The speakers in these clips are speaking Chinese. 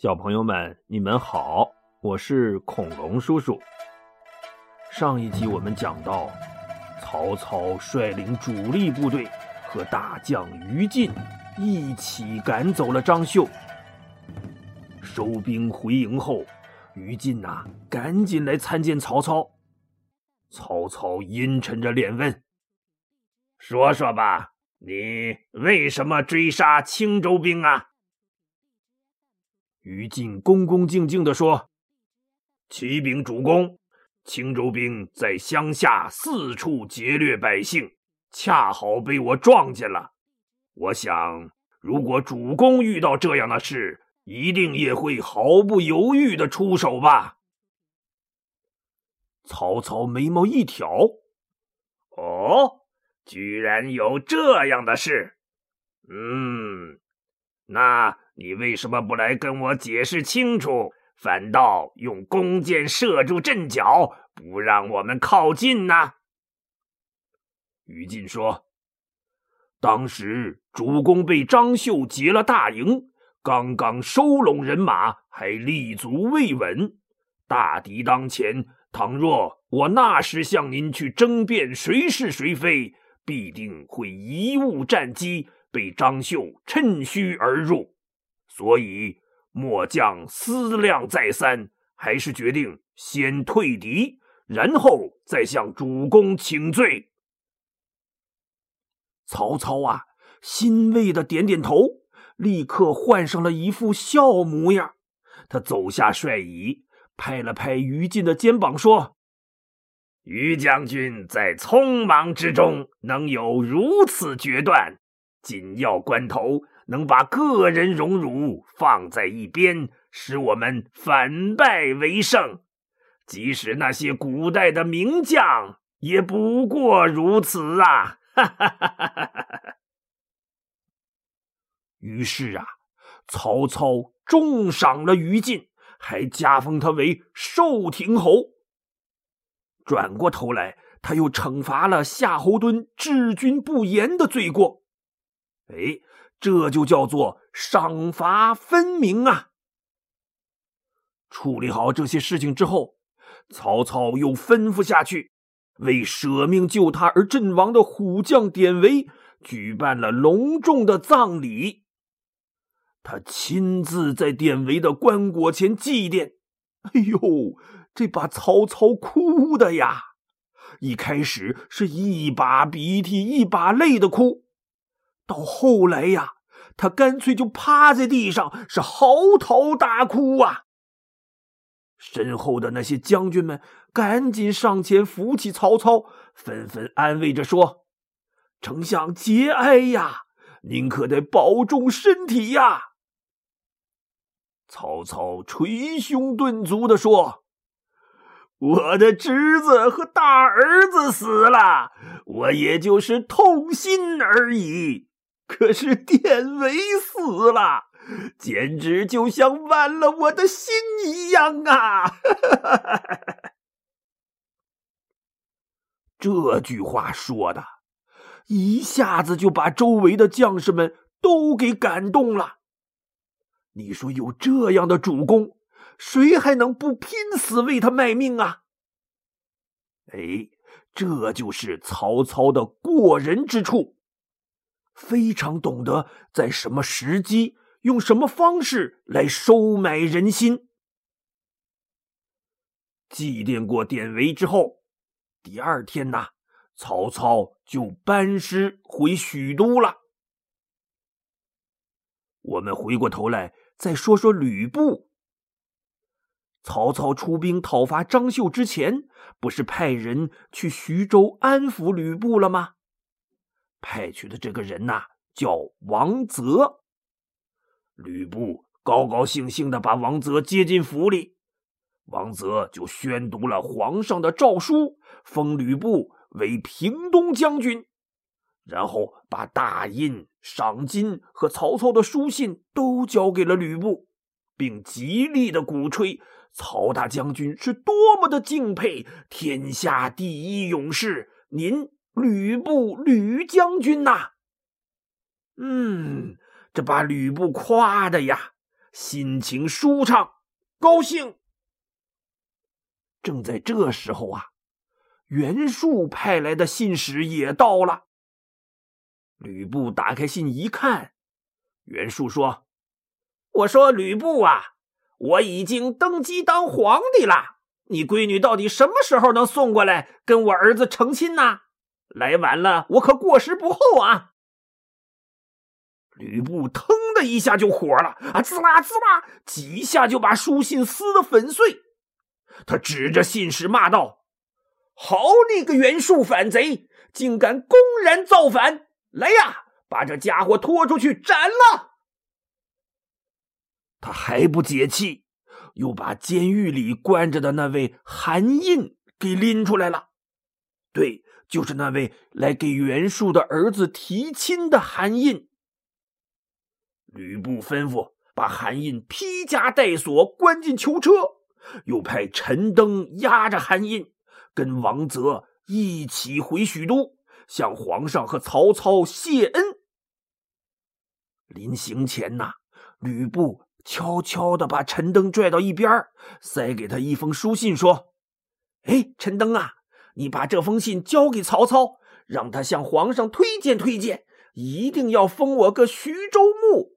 小朋友们，你们好，我是恐龙叔叔。上一集我们讲到，曹操率领主力部队和大将于禁一起赶走了张绣。收兵回营后，于禁呐赶紧来参见曹操。曹操阴沉着脸问：“说说吧，你为什么追杀青州兵啊？”于禁恭恭敬敬地说：“启禀主公，青州兵在乡下四处劫掠百姓，恰好被我撞见了。我想，如果主公遇到这样的事，一定也会毫不犹豫的出手吧？”曹操眉毛一挑：“哦，居然有这样的事！嗯，那……”你为什么不来跟我解释清楚，反倒用弓箭射住阵脚，不让我们靠近呢？于禁说：“当时主公被张绣劫了大营，刚刚收拢人马，还立足未稳。大敌当前，倘若我那时向您去争辩谁是谁非，必定会贻误战机，被张绣趁虚而入。”所以，末将思量再三，还是决定先退敌，然后再向主公请罪。曹操啊，欣慰的点点头，立刻换上了一副笑模样。他走下帅椅，拍了拍于禁的肩膀，说：“于将军在匆忙之中能有如此决断，紧要关头。”能把个人荣辱放在一边，使我们反败为胜。即使那些古代的名将，也不过如此啊！哈哈哈哈哈哈！于是啊，曹操重赏了于禁，还加封他为寿亭侯。转过头来，他又惩罚了夏侯惇治军不严的罪过。哎。这就叫做赏罚分明啊！处理好这些事情之后，曹操又吩咐下去，为舍命救他而阵亡的虎将典韦举办了隆重的葬礼。他亲自在典韦的棺椁前祭奠。哎呦，这把曹操哭的呀！一开始是一把鼻涕一把泪的哭。到后来呀，他干脆就趴在地上，是嚎啕大哭啊！身后的那些将军们赶紧上前扶起曹操，纷纷安慰着说：“丞相节哀呀，您可得保重身体呀！”曹操捶胸顿足的说：“我的侄子和大儿子死了，我也就是痛心而已。”可是典韦死了，简直就像剜了我的心一样啊！这句话说的，一下子就把周围的将士们都给感动了。你说有这样的主公，谁还能不拼死为他卖命啊？哎，这就是曹操的过人之处。非常懂得在什么时机、用什么方式来收买人心。祭奠过典韦之后，第二天呐，曹操就班师回许都了。我们回过头来再说说吕布。曹操出兵讨伐张绣之前，不是派人去徐州安抚吕布了吗？派去的这个人呐，叫王泽。吕布高高兴兴的把王泽接进府里，王泽就宣读了皇上的诏书，封吕布为平东将军，然后把大印、赏金和曹操的书信都交给了吕布，并极力的鼓吹曹大将军是多么的敬佩天下第一勇士。您。吕布，吕将军呐，嗯，这把吕布夸的呀，心情舒畅，高兴。正在这时候啊，袁术派来的信使也到了。吕布打开信一看，袁术说：“我说吕布啊，我已经登基当皇帝了，你闺女到底什么时候能送过来跟我儿子成亲呢？来晚了，我可过时不候啊！”吕布腾的一下就火了啊，滋啦滋啦，几下就把书信撕得粉碎。他指着信使骂道：“好你个袁术反贼，竟敢公然造反！来呀，把这家伙拖出去斩了！”他还不解气，又把监狱里关着的那位韩印给拎出来了。对，就是那位来给袁术的儿子提亲的韩印。吕布吩咐把韩印披枷带锁关进囚车。又派陈登押着韩印，跟王泽一起回许都，向皇上和曹操谢恩。临行前呐，吕布悄悄的把陈登拽到一边，塞给他一封书信，说：“哎，陈登啊，你把这封信交给曹操，让他向皇上推荐推荐，一定要封我个徐州牧。”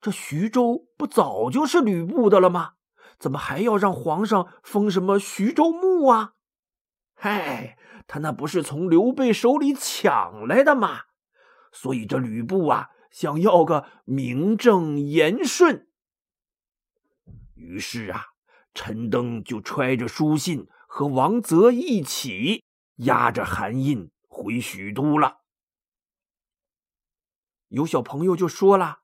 这徐州不早就是吕布的了吗？怎么还要让皇上封什么徐州牧啊？嗨，他那不是从刘备手里抢来的吗？所以这吕布啊，想要个名正言顺。于是啊，陈登就揣着书信和王泽一起押着韩印回许都了。有小朋友就说了。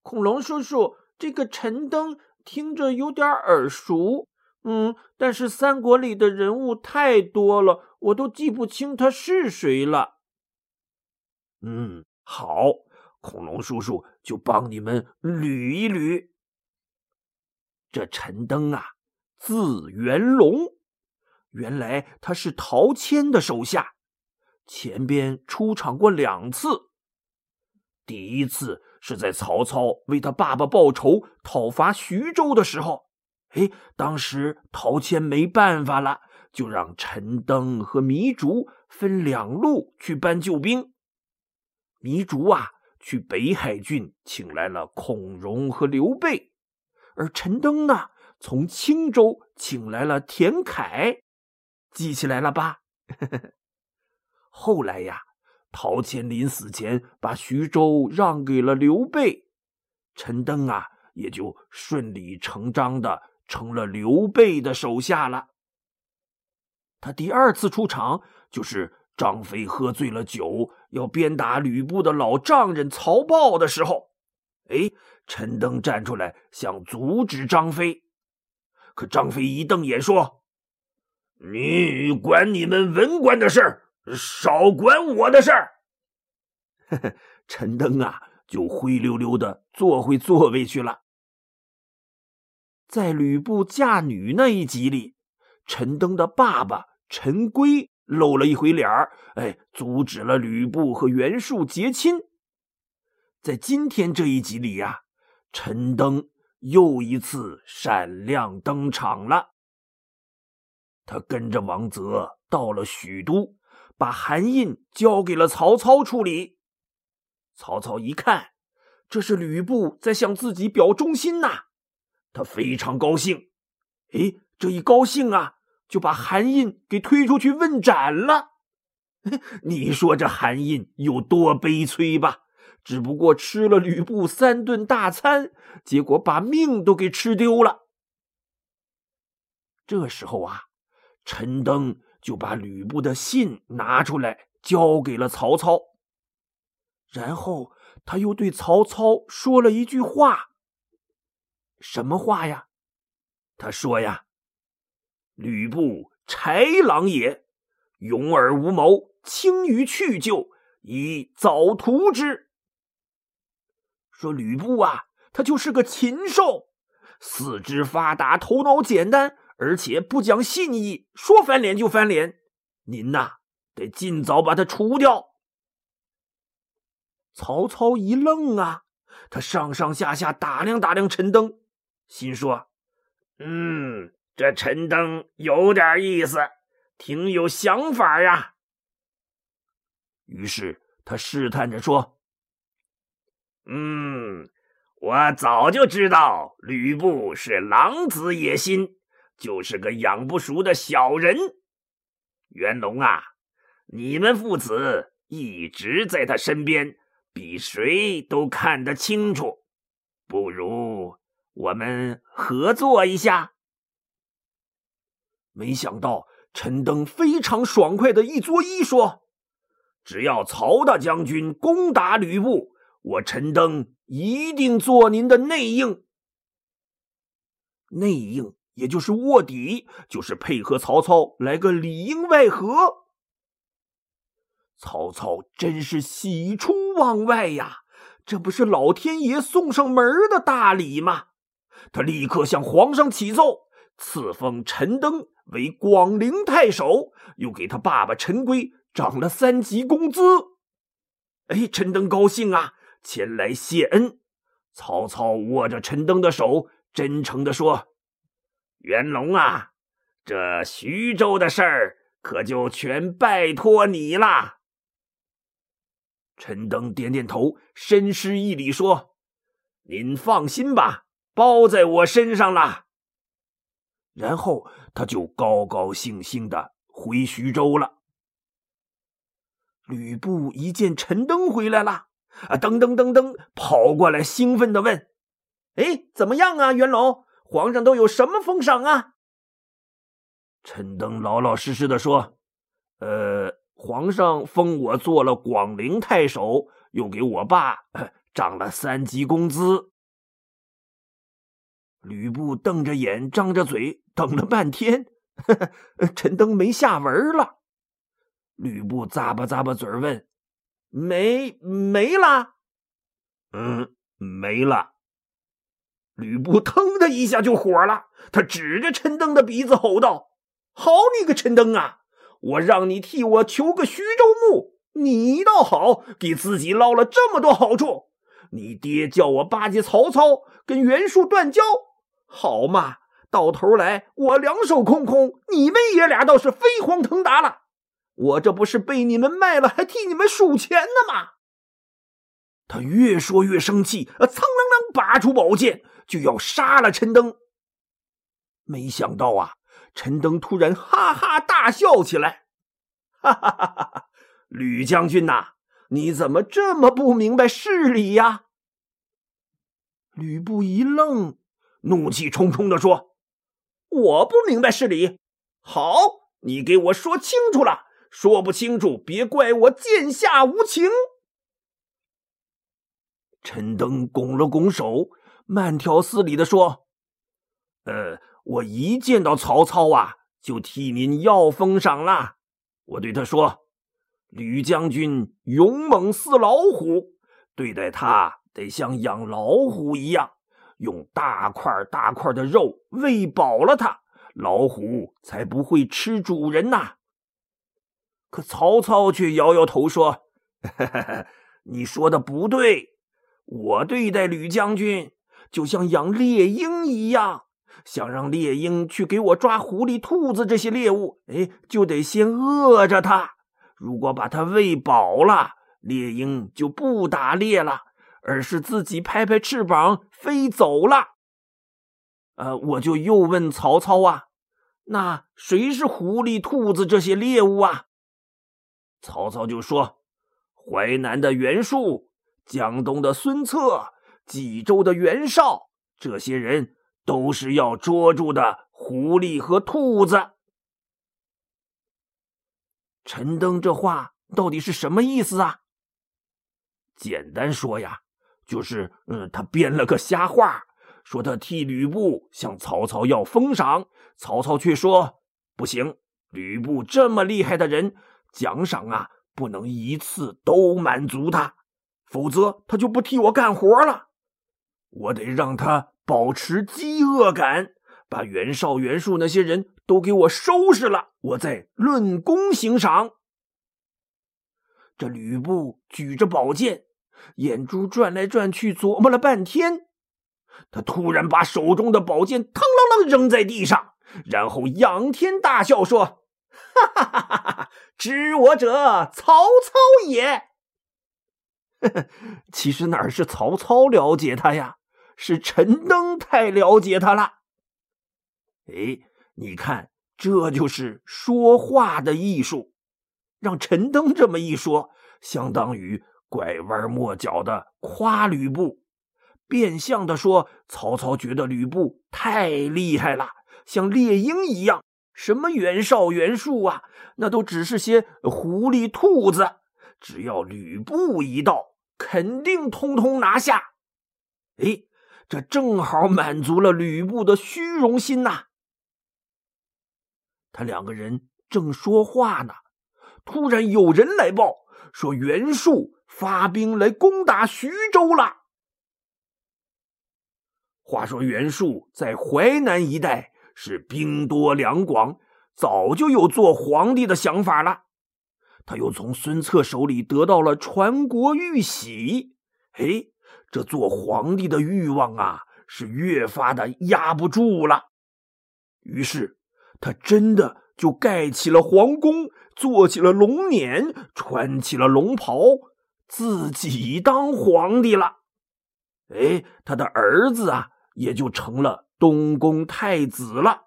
恐龙叔叔，这个陈登听着有点耳熟，嗯，但是三国里的人物太多了，我都记不清他是谁了。嗯，好，恐龙叔叔就帮你们捋一捋。这陈登啊，字元龙，原来他是陶谦的手下，前边出场过两次，第一次。是在曹操为他爸爸报仇、讨伐徐州的时候，哎，当时陶谦没办法了，就让陈登和糜竺分两路去搬救兵。糜竺啊，去北海郡请来了孔融和刘备，而陈登呢，从青州请来了田凯，记起来了吧？后来呀。陶谦临死前把徐州让给了刘备，陈登啊也就顺理成章的成了刘备的手下了。他第二次出场就是张飞喝醉了酒要鞭打吕布的老丈人曹豹的时候，哎，陈登站出来想阻止张飞，可张飞一瞪眼说：“你管你们文官的事儿。”少管我的事儿。陈登啊，就灰溜溜的坐回座位去了。在吕布嫁女那一集里，陈登的爸爸陈规露了一回脸儿，哎，阻止了吕布和袁术结亲。在今天这一集里呀，陈登又一次闪亮登场了。他跟着王泽到了许都。把韩印交给了曹操处理。曹操一看，这是吕布在向自己表忠心呐，他非常高兴。哎，这一高兴啊，就把韩印给推出去问斩了。你说这韩印有多悲催吧？只不过吃了吕布三顿大餐，结果把命都给吃丢了。这时候啊，陈登。就把吕布的信拿出来交给了曹操，然后他又对曹操说了一句话。什么话呀？他说呀：“吕布豺狼也，勇而无谋，轻于去就，以早图之。”说吕布啊，他就是个禽兽，四肢发达，头脑简单。而且不讲信义，说翻脸就翻脸。您呐，得尽早把他除掉。曹操一愣啊，他上上下下打量打量陈登，心说：“嗯，这陈登有点意思，挺有想法呀。”于是他试探着说：“嗯，我早就知道吕布是狼子野心，就是个养不熟的小人。袁龙啊，你们父子一直在他身边。”比谁都看得清楚，不如我们合作一下。没想到陈登非常爽快的一作揖说：“只要曹大将军攻打吕布，我陈登一定做您的内应。内应也就是卧底，就是配合曹操来个里应外合。”曹操真是喜出望外呀！这不是老天爷送上门的大礼吗？他立刻向皇上启奏，赐封陈登为广陵太守，又给他爸爸陈规涨了三级工资。哎，陈登高兴啊，前来谢恩。曹操握着陈登的手，真诚地说：“袁龙啊，这徐州的事儿可就全拜托你了。”陈登点点头，深施一礼，说：“您放心吧，包在我身上了。”然后他就高高兴兴的回徐州了。吕布一见陈登回来了，啊，噔噔噔噔跑过来，兴奋的问：“哎，怎么样啊，袁龙？皇上都有什么封赏啊？”陈登老老实实的说：“呃。”皇上封我做了广陵太守，又给我爸涨了三级工资。吕布瞪着眼，张着嘴，等了半天，陈登没下文了。吕布咂巴咂巴嘴问：“没没了？”“嗯，没了。”吕布腾的一下就火了，他指着陈登的鼻子吼道：“好你个陈登啊！”我让你替我求个徐州牧，你倒好，给自己捞了这么多好处。你爹叫我巴结曹操，跟袁术断交，好嘛？到头来我两手空空，你们爷俩倒是飞黄腾达了。我这不是被你们卖了，还替你们数钱呢吗？他越说越生气，啊，噌啷啷拔出宝剑就要杀了陈登。没想到啊！陈登突然哈哈大笑起来，哈哈哈哈！吕将军呐，你怎么这么不明白事理呀？吕布一愣，怒气冲冲的说：“我不明白事理，好，你给我说清楚了。说不清楚，别怪我剑下无情。”陈登拱了拱手，慢条斯理的说：“呃。”我一见到曹操啊，就替您要封赏了。我对他说：“吕将军勇猛似老虎，对待他得像养老虎一样，用大块大块的肉喂饱了他，老虎才不会吃主人呐。”可曹操却摇摇头说：“ 你说的不对，我对待吕将军就像养猎鹰一样。”想让猎鹰去给我抓狐狸、兔子这些猎物，哎，就得先饿着它。如果把它喂饱了，猎鹰就不打猎了，而是自己拍拍翅膀飞走了。呃，我就又问曹操啊，那谁是狐狸、兔子这些猎物啊？曹操就说：淮南的袁术、江东的孙策、冀州的袁绍，这些人。都是要捉住的狐狸和兔子。陈登这话到底是什么意思啊？简单说呀，就是嗯，他编了个瞎话，说他替吕布向曹操要封赏，曹操却说不行，吕布这么厉害的人，奖赏啊不能一次都满足他，否则他就不替我干活了，我得让他。保持饥饿感，把袁绍、袁术那些人都给我收拾了，我再论功行赏。这吕布举着宝剑，眼珠转来转去，琢磨了半天，他突然把手中的宝剑腾啷啷扔在地上，然后仰天大笑说：“哈哈哈哈哈！知我者，曹操也。”其实哪是曹操了解他呀，是陈登太了解他了。哎，你看，这就是说话的艺术。让陈登这么一说，相当于。拐弯抹角的夸吕布，变相的说曹操觉得吕布太厉害了，像猎鹰一样，什么袁绍、袁术啊，那都只是些狐狸、兔子，只要吕布一到，肯定通通拿下。哎，这正好满足了吕布的虚荣心呐。他两个人正说话呢，突然有人来报说袁术。发兵来攻打徐州了。话说袁术在淮南一带是兵多粮广，早就有做皇帝的想法了。他又从孙策手里得到了传国玉玺，哎，这做皇帝的欲望啊，是越发的压不住了。于是他真的就盖起了皇宫，做起了龙辇，穿起了龙袍。自己当皇帝了，哎，他的儿子啊，也就成了东宫太子了。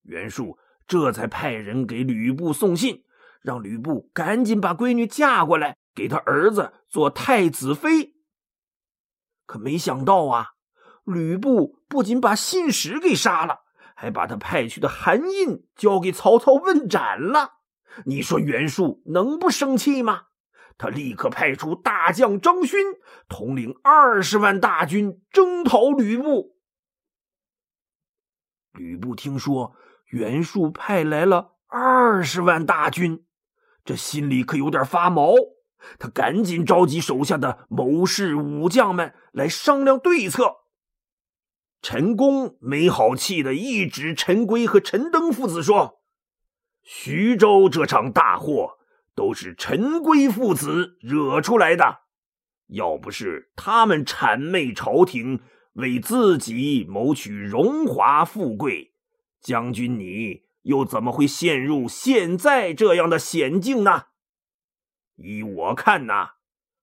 袁术这才派人给吕布送信，让吕布赶紧把闺女嫁过来，给他儿子做太子妃。可没想到啊，吕布不仅把信使给杀了，还把他派去的韩印交给曹操问斩了。你说袁术能不生气吗？他立刻派出大将张勋统领二十万大军征讨吕布。吕布听说袁术派来了二十万大军，这心里可有点发毛。他赶紧召集手下的谋士武将们来商量对策。陈宫没好气的一指陈规和陈登父子说：“徐州这场大祸。”都是陈规父子惹出来的，要不是他们谄媚朝廷，为自己谋取荣华富贵，将军你又怎么会陷入现在这样的险境呢？依我看呐，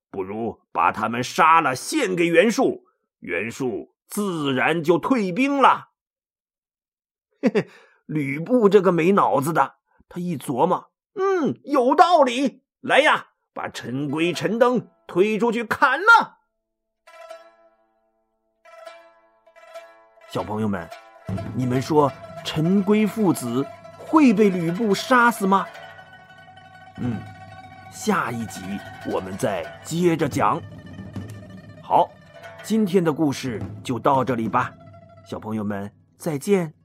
不如把他们杀了，献给袁术，袁术自然就退兵了。嘿嘿，吕布这个没脑子的，他一琢磨。嗯，有道理。来呀，把陈规、陈登推出去砍了。小朋友们，你们说陈规父子会被吕布杀死吗？嗯，下一集我们再接着讲。好，今天的故事就到这里吧，小朋友们再见。